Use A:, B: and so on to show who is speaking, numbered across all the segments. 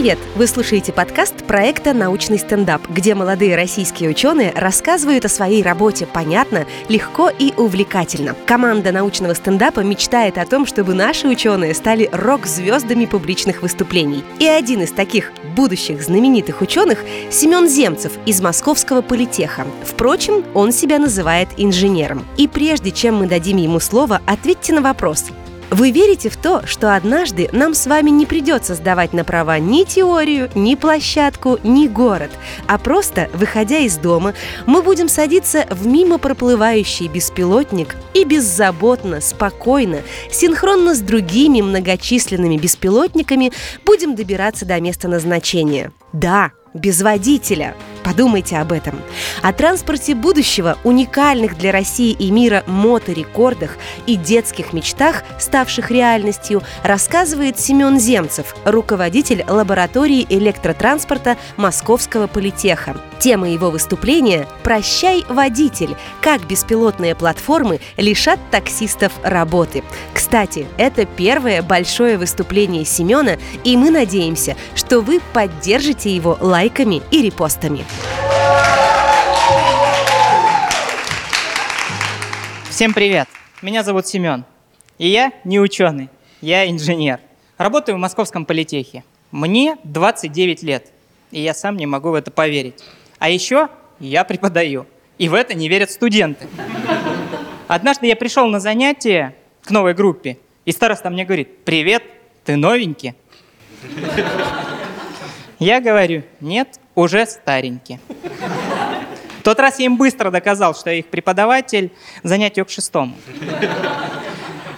A: Привет! Вы слушаете подкаст проекта «Научный стендап», где молодые российские ученые рассказывают о своей работе понятно, легко и увлекательно. Команда научного стендапа мечтает о том, чтобы наши ученые стали рок-звездами публичных выступлений. И один из таких будущих знаменитых ученых – Семен Земцев из Московского политеха. Впрочем, он себя называет инженером. И прежде чем мы дадим ему слово, ответьте на вопрос – вы верите в то, что однажды нам с вами не придется сдавать на права ни теорию, ни площадку, ни город, а просто, выходя из дома, мы будем садиться в мимо проплывающий беспилотник и беззаботно, спокойно, синхронно с другими многочисленными беспилотниками будем добираться до места назначения. Да, без водителя. Подумайте об этом. О транспорте будущего, уникальных для России и мира моторекордах и детских мечтах, ставших реальностью, рассказывает Семен Земцев, руководитель лаборатории электротранспорта Московского политеха. Тема его выступления «Прощай, водитель. Как беспилотные платформы лишат таксистов работы». Кстати, это первое большое выступление Семена, и мы надеемся, что вы поддержите его лайками и репостами.
B: Всем привет! Меня зовут Семен. И я не ученый, я инженер. Работаю в Московском политехе. Мне 29 лет, и я сам не могу в это поверить. А еще я преподаю, и в это не верят студенты. Однажды я пришел на занятие к новой группе, и староста мне говорит, привет, ты новенький? Я говорю, нет, уже старенький. В тот раз я им быстро доказал, что я их преподаватель, занятию к шестому.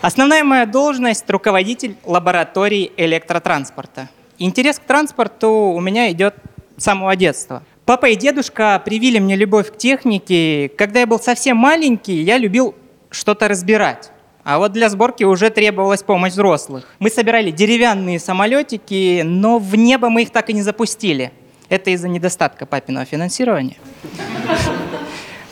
B: Основная моя должность – руководитель лаборатории электротранспорта. Интерес к транспорту у меня идет с самого детства. Папа и дедушка привили мне любовь к технике. Когда я был совсем маленький, я любил что-то разбирать. А вот для сборки уже требовалась помощь взрослых. Мы собирали деревянные самолетики, но в небо мы их так и не запустили. Это из-за недостатка папиного финансирования.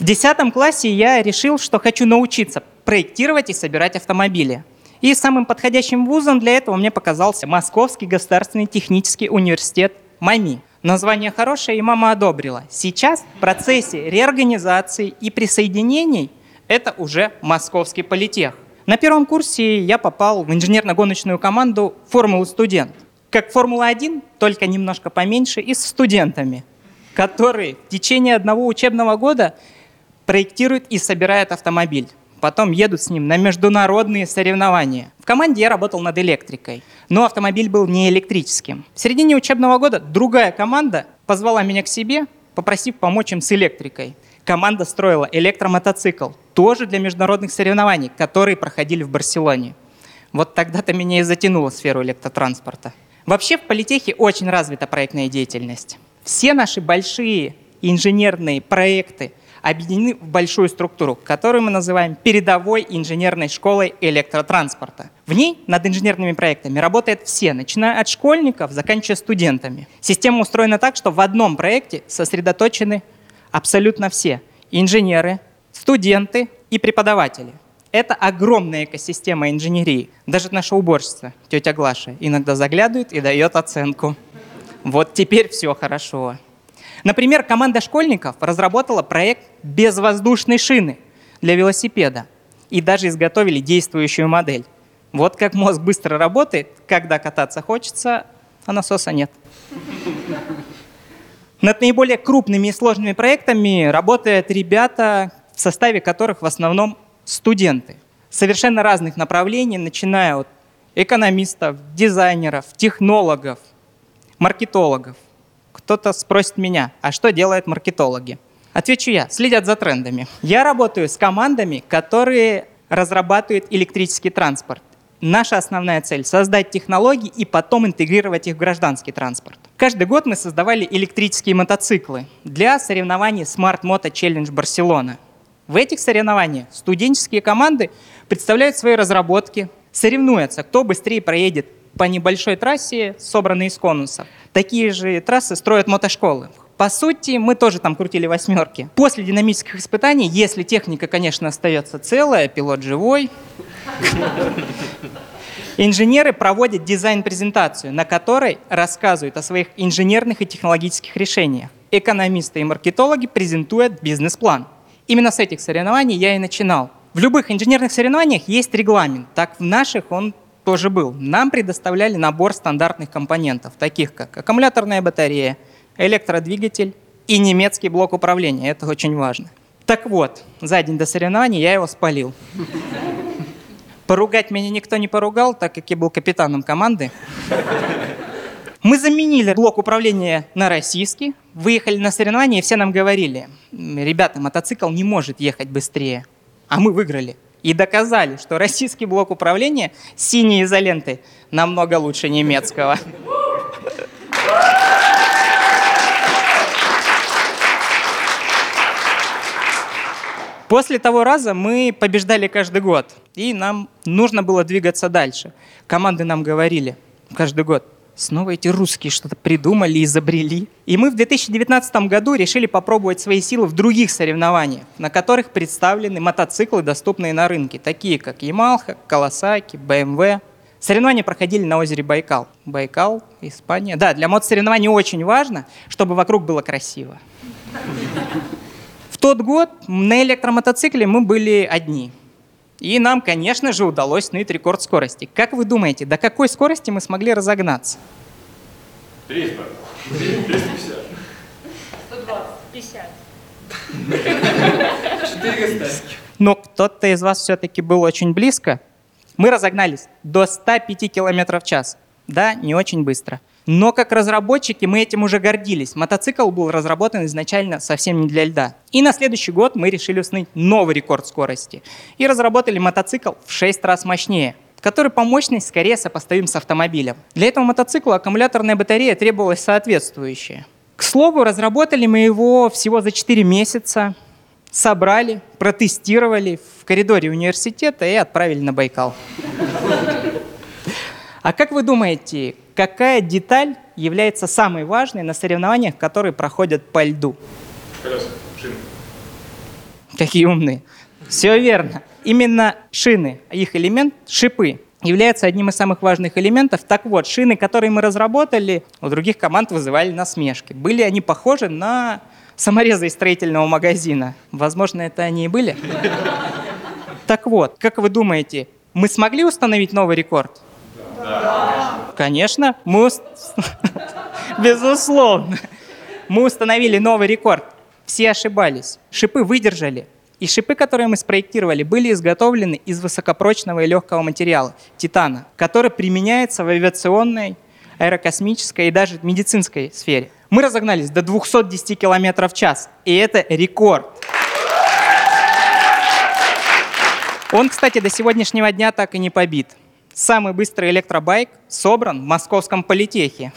B: В 10 классе я решил, что хочу научиться проектировать и собирать автомобили. И самым подходящим вузом для этого мне показался Московский государственный технический университет МАМИ. Название хорошее, и мама одобрила. Сейчас в процессе реорганизации и присоединений это уже Московский политех. На первом курсе я попал в инженерно-гоночную команду «Формулы студент» как Формула-1, только немножко поменьше, и с студентами, которые в течение одного учебного года проектируют и собирают автомобиль. Потом едут с ним на международные соревнования. В команде я работал над электрикой, но автомобиль был не электрическим. В середине учебного года другая команда позвала меня к себе, попросив помочь им с электрикой. Команда строила электромотоцикл, тоже для международных соревнований, которые проходили в Барселоне. Вот тогда-то меня и затянуло в сферу электротранспорта. Вообще в политехе очень развита проектная деятельность. Все наши большие инженерные проекты объединены в большую структуру, которую мы называем передовой инженерной школой электротранспорта. В ней над инженерными проектами работают все, начиная от школьников, заканчивая студентами. Система устроена так, что в одном проекте сосредоточены абсолютно все – инженеры, студенты и преподаватели. Это огромная экосистема инженерии. Даже наша уборщица, тетя Глаша, иногда заглядывает и дает оценку. Вот теперь все хорошо. Например, команда школьников разработала проект безвоздушной шины для велосипеда и даже изготовили действующую модель. Вот как мозг быстро работает, когда кататься хочется, а насоса нет. Над наиболее крупными и сложными проектами работают ребята, в составе которых в основном студенты совершенно разных направлений, начиная от экономистов, дизайнеров, технологов, маркетологов. Кто-то спросит меня, а что делают маркетологи? Отвечу я, следят за трендами. Я работаю с командами, которые разрабатывают электрический транспорт. Наша основная цель – создать технологии и потом интегрировать их в гражданский транспорт. Каждый год мы создавали электрические мотоциклы для соревнований Smart Moto Challenge Барселона – в этих соревнованиях студенческие команды представляют свои разработки, соревнуются, кто быстрее проедет по небольшой трассе, собранной из конусов. Такие же трассы строят мотошколы. По сути, мы тоже там крутили восьмерки. После динамических испытаний, если техника, конечно, остается целая, пилот живой, Инженеры проводят дизайн-презентацию, на которой рассказывают о своих инженерных и технологических решениях. Экономисты и маркетологи презентуют бизнес-план. Именно с этих соревнований я и начинал. В любых инженерных соревнованиях есть регламент, так в наших он тоже был. Нам предоставляли набор стандартных компонентов, таких как аккумуляторная батарея, электродвигатель и немецкий блок управления. Это очень важно. Так вот, за день до соревнований я его спалил. Поругать меня никто не поругал, так как я был капитаном команды. Мы заменили блок управления на российский, выехали на соревнования, и все нам говорили, ребята, мотоцикл не может ехать быстрее. А мы выиграли. И доказали, что российский блок управления синей изолентой намного лучше немецкого. После того раза мы побеждали каждый год, и нам нужно было двигаться дальше. Команды нам говорили каждый год, снова эти русские что-то придумали, изобрели. И мы в 2019 году решили попробовать свои силы в других соревнованиях, на которых представлены мотоциклы, доступные на рынке, такие как Yamaha, Kawasaki, BMW. Соревнования проходили на озере Байкал. Байкал, Испания. Да, для мотосоревнований очень важно, чтобы вокруг было красиво тот год на электромотоцикле мы были одни. И нам, конечно же, удалось снять рекорд скорости. Как вы думаете, до какой скорости мы смогли разогнаться?
C: 300. 250.
D: 120. 50.
C: 400.
B: Но кто-то из вас все-таки был очень близко. Мы разогнались до 105 км в час. Да, не очень быстро. Но как разработчики мы этим уже гордились. Мотоцикл был разработан изначально совсем не для льда. И на следующий год мы решили установить новый рекорд скорости. И разработали мотоцикл в 6 раз мощнее который по мощности скорее сопоставим с автомобилем. Для этого мотоцикла аккумуляторная батарея требовалась соответствующая. К слову, разработали мы его всего за 4 месяца, собрали, протестировали в коридоре университета и отправили на Байкал. А как вы думаете, какая деталь является самой важной на соревнованиях, которые проходят по льду?
C: Колеса, шины.
B: Какие умные. Все верно. Именно шины, их элемент, шипы, являются одним из самых важных элементов. Так вот, шины, которые мы разработали, у других команд вызывали насмешки. Были они похожи на саморезы из строительного магазина. Возможно, это они и были. Так вот, как вы думаете, мы смогли установить новый рекорд? Конечно, мы... Безусловно. Мы установили новый рекорд. Все ошибались. Шипы выдержали. И шипы, которые мы спроектировали, были изготовлены из высокопрочного и легкого материала – титана, который применяется в авиационной, аэрокосмической и даже медицинской сфере. Мы разогнались до 210 км в час, и это рекорд. Он, кстати, до сегодняшнего дня так и не побит. Самый быстрый электробайк собран в московском политехе.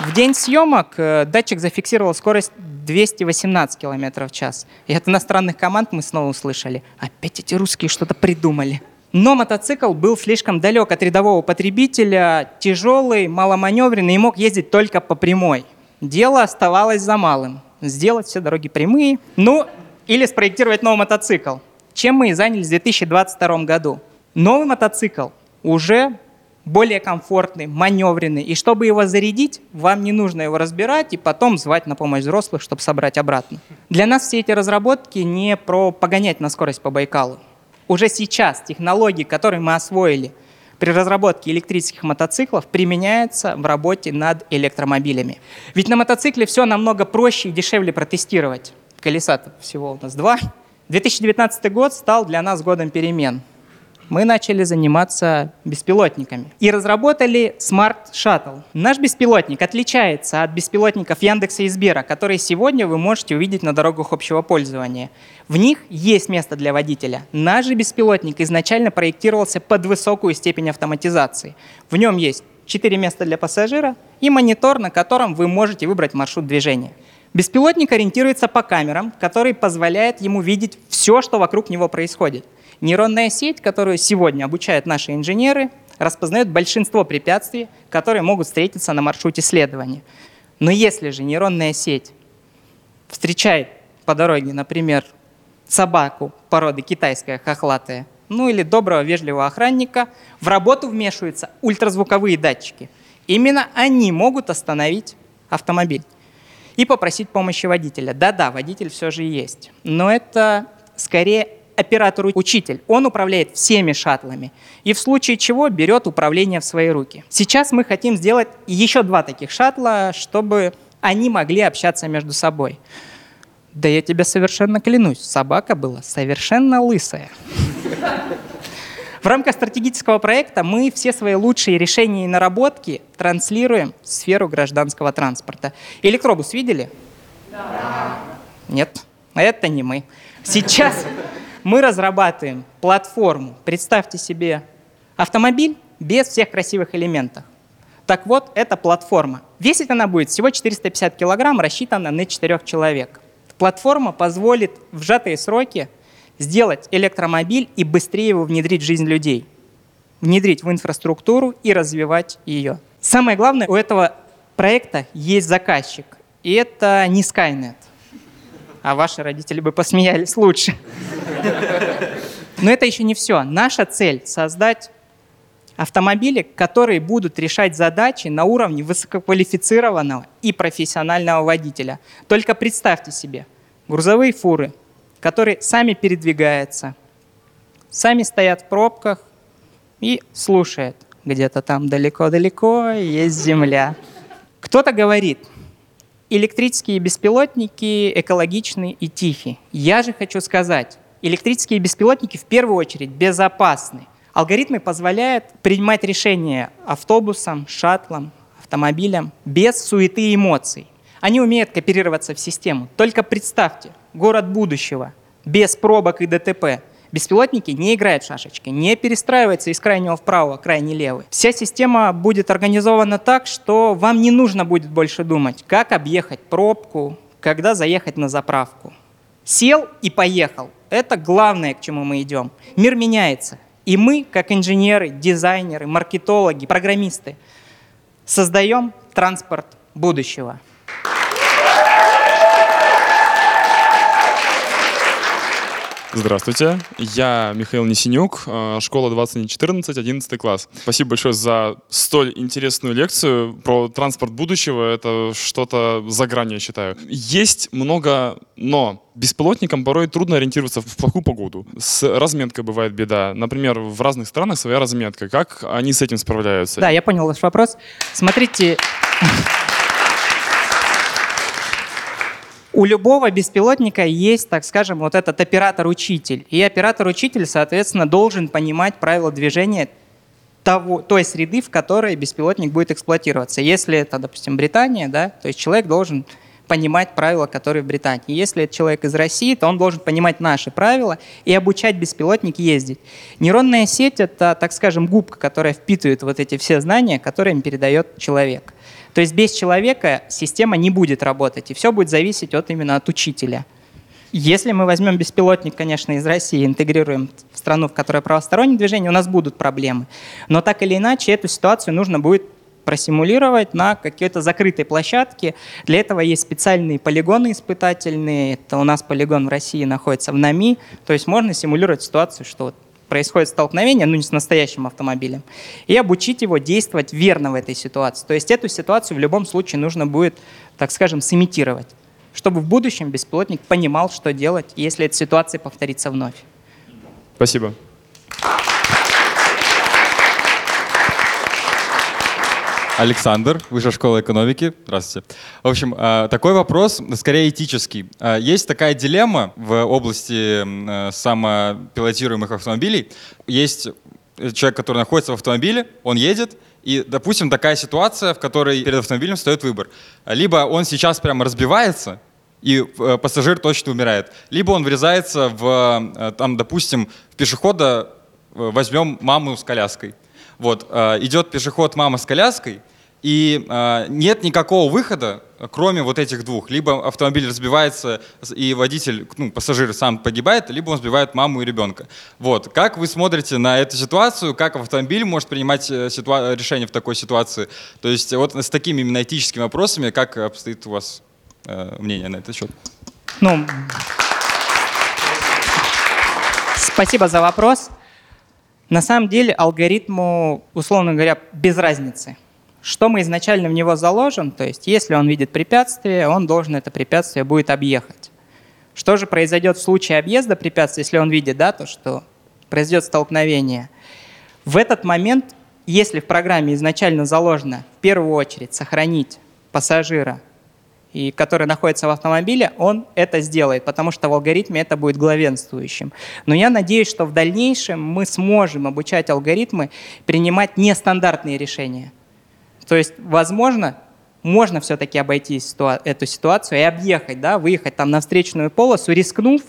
B: В день съемок э, датчик зафиксировал скорость 218 км в час. И от иностранных команд мы снова услышали. Опять эти русские что-то придумали. Но мотоцикл был слишком далек от рядового потребителя, тяжелый, маломаневренный и мог ездить только по прямой. Дело оставалось за малым. Сделать все дороги прямые, ну или спроектировать новый мотоцикл чем мы и занялись в 2022 году. Новый мотоцикл уже более комфортный, маневренный. И чтобы его зарядить, вам не нужно его разбирать и потом звать на помощь взрослых, чтобы собрать обратно. Для нас все эти разработки не про погонять на скорость по Байкалу. Уже сейчас технологии, которые мы освоили при разработке электрических мотоциклов, применяются в работе над электромобилями. Ведь на мотоцикле все намного проще и дешевле протестировать. Колеса всего у нас два, 2019 год стал для нас годом перемен. Мы начали заниматься беспилотниками и разработали Smart Shuttle. Наш беспилотник отличается от беспилотников Яндекса и Сбера, которые сегодня вы можете увидеть на дорогах общего пользования. В них есть место для водителя. Наш же беспилотник изначально проектировался под высокую степень автоматизации. В нем есть 4 места для пассажира и монитор, на котором вы можете выбрать маршрут движения. Беспилотник ориентируется по камерам, которые позволяют ему видеть все, что вокруг него происходит. Нейронная сеть, которую сегодня обучают наши инженеры, распознает большинство препятствий, которые могут встретиться на маршруте следования. Но если же нейронная сеть встречает по дороге, например, собаку породы китайская хохлатая, ну или доброго вежливого охранника, в работу вмешиваются ультразвуковые датчики. Именно они могут остановить автомобиль и попросить помощи водителя. Да-да, водитель все же есть, но это скорее оператор-учитель. Он управляет всеми шаттлами и в случае чего берет управление в свои руки. Сейчас мы хотим сделать еще два таких шаттла, чтобы они могли общаться между собой. Да я тебя совершенно клянусь, собака была совершенно лысая. В рамках стратегического проекта мы все свои лучшие решения и наработки транслируем в сферу гражданского транспорта. Электробус видели? Да. Нет, это не мы. Сейчас мы разрабатываем платформу. Представьте себе автомобиль без всех красивых элементов. Так вот, это платформа. Весить она будет всего 450 килограмм, рассчитана на 4 человек. Платформа позволит в сжатые сроки сделать электромобиль и быстрее его внедрить в жизнь людей. Внедрить в инфраструктуру и развивать ее. Самое главное, у этого проекта есть заказчик. И это не Skynet а ваши родители бы посмеялись лучше. Но это еще не все. Наша цель — создать автомобили, которые будут решать задачи на уровне высококвалифицированного и профессионального водителя. Только представьте себе, грузовые фуры, которые сами передвигаются, сами стоят в пробках и слушают. Где-то там далеко-далеко есть земля. Кто-то говорит — электрические беспилотники экологичны и тихи. Я же хочу сказать, электрические беспилотники в первую очередь безопасны. Алгоритмы позволяют принимать решения автобусам, шаттлам, автомобилям без суеты и эмоций. Они умеют кооперироваться в систему. Только представьте, город будущего, без пробок и ДТП – Беспилотники не играют в шашечки, не перестраиваются из крайнего вправо, крайне левый. Вся система будет организована так, что вам не нужно будет больше думать, как объехать пробку, когда заехать на заправку. Сел и поехал. Это главное, к чему мы идем. Мир меняется. И мы, как инженеры, дизайнеры, маркетологи, программисты, создаем транспорт будущего.
C: Здравствуйте, я Михаил Несенюк, э, школа 2014, 11 класс. Спасибо большое за столь интересную лекцию про транспорт будущего. Это что-то за грань, я считаю. Есть много но. Беспилотникам порой трудно ориентироваться в плохую погоду. С разметкой бывает беда. Например, в разных странах своя разметка. Как они с этим справляются?
B: Да, я понял ваш вопрос. Смотрите, у любого беспилотника есть, так скажем, вот этот оператор-учитель. И оператор-учитель, соответственно, должен понимать правила движения того, той среды, в которой беспилотник будет эксплуатироваться. Если это, допустим, Британия, да, то есть человек должен понимать правила, которые в Британии. Если это человек из России, то он должен понимать наши правила и обучать беспилотник ездить. Нейронная сеть — это, так скажем, губка, которая впитывает вот эти все знания, которые им передает человек. То есть без человека система не будет работать, и все будет зависеть от именно от учителя. Если мы возьмем беспилотник, конечно, из России, интегрируем в страну, в которой правостороннее движение, у нас будут проблемы. Но так или иначе, эту ситуацию нужно будет просимулировать на какой-то закрытой площадке. Для этого есть специальные полигоны испытательные. Это у нас полигон в России находится в НАМИ. То есть можно симулировать ситуацию, что вот происходит столкновение, ну не с настоящим автомобилем, и обучить его действовать верно в этой ситуации. То есть эту ситуацию в любом случае нужно будет, так скажем, сымитировать, чтобы в будущем беспилотник понимал, что делать, если эта ситуация повторится вновь.
C: Спасибо.
E: Александр, Высшая школа экономики. Здравствуйте. В общем, э, такой вопрос, скорее этический. Э, есть такая дилемма в области э, самопилотируемых автомобилей. Есть человек, который находится в автомобиле, он едет, и, допустим, такая ситуация, в которой перед автомобилем встает выбор. Либо он сейчас прямо разбивается, и пассажир точно умирает. Либо он врезается в, там, допустим, в пешехода, возьмем маму с коляской. Вот, э, идет пешеход мама с коляской, и э, нет никакого выхода, кроме вот этих двух. Либо автомобиль разбивается, и водитель, ну, пассажир сам погибает, либо он сбивает маму и ребенка. Вот. Как вы смотрите на эту ситуацию? Как автомобиль может принимать э, ситуа- решение в такой ситуации? То есть вот с такими именно этическими вопросами, как обстоит у вас э, мнение на этот счет?
B: Ну, спасибо за вопрос. На самом деле алгоритму, условно говоря, без разницы. Что мы изначально в него заложим, то есть если он видит препятствие, он должен это препятствие будет объехать. Что же произойдет в случае объезда препятствия, если он видит, да, то, что произойдет столкновение? В этот момент, если в программе изначально заложено в первую очередь сохранить пассажира, и который находится в автомобиле, он это сделает, потому что в алгоритме это будет главенствующим. Но я надеюсь, что в дальнейшем мы сможем обучать алгоритмы принимать нестандартные решения. То есть, возможно, можно все-таки обойти эту ситуацию и объехать, да, выехать там на встречную полосу, рискнув,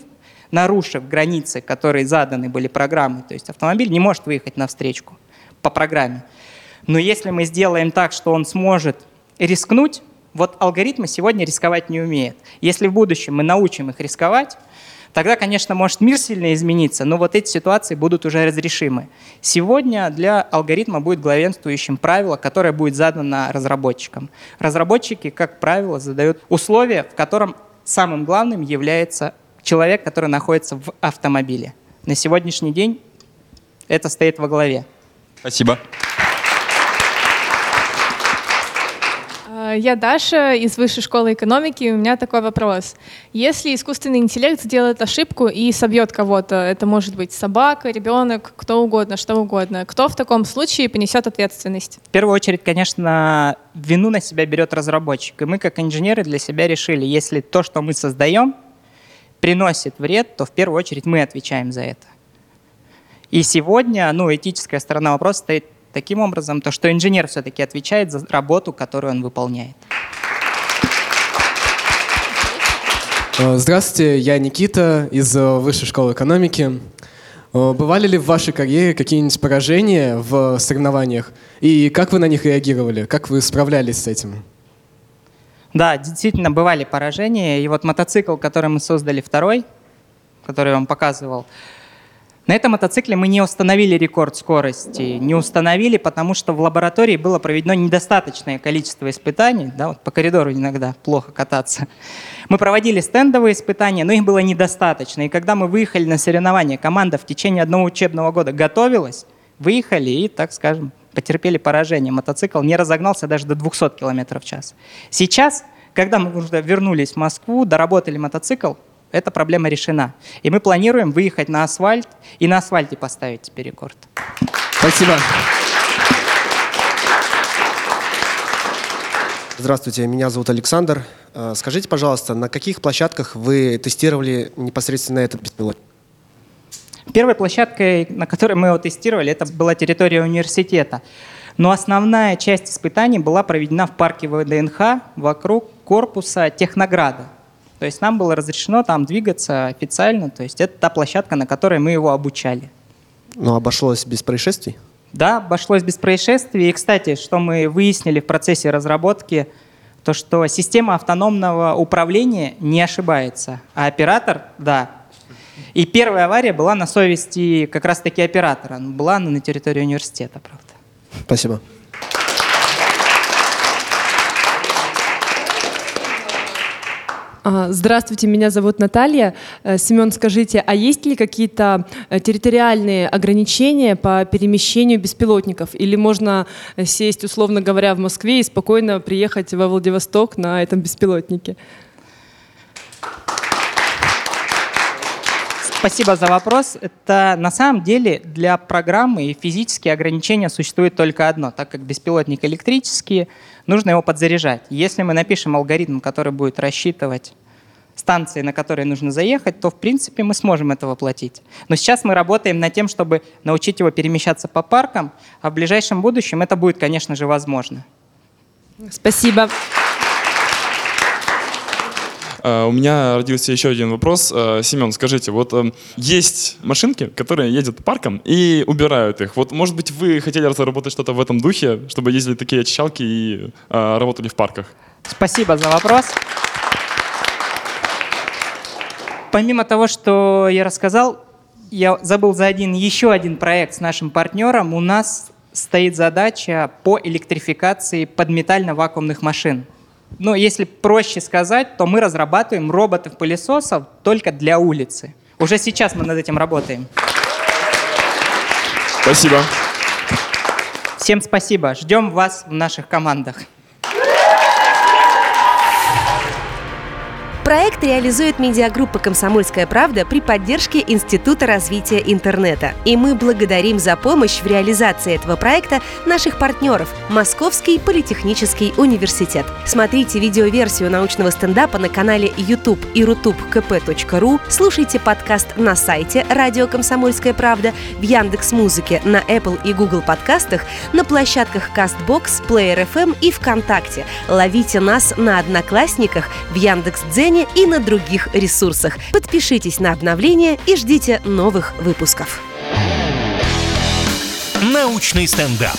B: нарушив границы, которые заданы были программой. То есть автомобиль не может выехать на встречку по программе. Но если мы сделаем так, что он сможет рискнуть, вот алгоритмы сегодня рисковать не умеют. Если в будущем мы научим их рисковать, тогда, конечно, может мир сильно измениться, но вот эти ситуации будут уже разрешимы. Сегодня для алгоритма будет главенствующим правило, которое будет задано разработчикам. Разработчики, как правило, задают условия, в котором самым главным является человек, который находится в автомобиле. На сегодняшний день это стоит во главе.
E: Спасибо.
F: Я Даша из Высшей школы экономики. и У меня такой вопрос. Если искусственный интеллект сделает ошибку и собьет кого-то, это может быть собака, ребенок, кто угодно, что угодно, кто в таком случае понесет ответственность?
B: В первую очередь, конечно, вину на себя берет разработчик. И мы, как инженеры, для себя решили, если то, что мы создаем, приносит вред, то в первую очередь мы отвечаем за это. И сегодня, ну, этическая сторона вопроса стоит таким образом, то, что инженер все-таки отвечает за работу, которую он выполняет.
G: Э, Здравствуйте, я Никита из э, Высшей школы экономики. Э, Бывали ли в вашей карьере какие-нибудь поражения в соревнованиях? И как вы на них реагировали? Как вы справлялись с этим?
B: Да, действительно, бывали поражения. И вот мотоцикл, который мы создали второй, который я вам показывал, на этом мотоцикле мы не установили рекорд скорости. Не установили, потому что в лаборатории было проведено недостаточное количество испытаний. Да, вот по коридору иногда плохо кататься. Мы проводили стендовые испытания, но их было недостаточно. И когда мы выехали на соревнования, команда в течение одного учебного года готовилась, выехали и, так скажем, потерпели поражение. Мотоцикл не разогнался даже до 200 км в час. Сейчас, когда мы уже вернулись в Москву, доработали мотоцикл, эта проблема решена. И мы планируем выехать на асфальт и на асфальте поставить теперь рекорд.
G: Спасибо.
H: Здравствуйте, меня зовут Александр. Э, Скажите, пожалуйста, на каких площадках вы тестировали непосредственно этот беспилотник?
B: Первой площадкой, на которой мы его тестировали, это была территория университета. Но основная часть испытаний была проведена в парке ВДНХ вокруг корпуса Технограда. То есть нам было разрешено там двигаться официально. То есть это та площадка, на которой мы его обучали.
H: Ну, обошлось без происшествий?
B: Да, обошлось без происшествий. И, кстати, что мы выяснили в процессе разработки, то что система автономного управления не ошибается, а оператор – да. И первая авария была на совести как раз-таки оператора. Была она на территории университета, правда.
H: Спасибо.
I: Здравствуйте, меня зовут Наталья. Э, Семен, скажите, а есть ли какие-то э, территориальные ограничения по перемещению беспилотников? Или можно э, сесть, условно говоря, в Москве и спокойно приехать во Владивосток на этом беспилотнике?
B: Спасибо за вопрос. Это на самом деле для программы и физические ограничения существует только одно. Так как беспилотник электрический, нужно его подзаряжать. Если мы напишем алгоритм, который будет рассчитывать станции, на которые нужно заехать, то, в принципе, мы сможем это воплотить. Но сейчас мы работаем над тем, чтобы научить его перемещаться по паркам, а в ближайшем будущем это будет, конечно же, возможно.
I: Спасибо.
C: Э, У меня родился еще один вопрос. Э, Семен, скажите, вот э, есть машинки, которые ездят по паркам и убирают их. Вот, может быть, вы хотели разработать что-то в этом духе, чтобы ездили такие очищалки и э, работали в парках?
B: Спасибо за вопрос. Помимо того, что я рассказал, я забыл за один еще один проект с нашим партнером. У нас стоит задача по электрификации подметально-вакуумных машин. Ну, если проще сказать, то мы разрабатываем роботов-пылесосов только для улицы. Уже сейчас мы над этим работаем.
C: Спасибо.
B: Всем спасибо. Ждем вас в наших командах.
A: Проект реализует медиагруппа «Комсомольская правда» при поддержке Института развития интернета. И мы благодарим за помощь в реализации этого проекта наших партнеров – Московский политехнический университет. Смотрите видеоверсию научного стендапа на канале YouTube и rutubkp.ru, слушайте подкаст на сайте «Радио Комсомольская правда», в Яндекс Музыке, на Apple и Google подкастах, на площадках CastBox, Player FM и ВКонтакте. Ловите нас на Одноклассниках, в Яндекс.Дзене и на других ресурсах. Подпишитесь на обновления и ждите новых выпусков.
J: Научный стендап.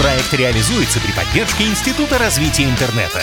J: Проект реализуется при поддержке Института развития интернета.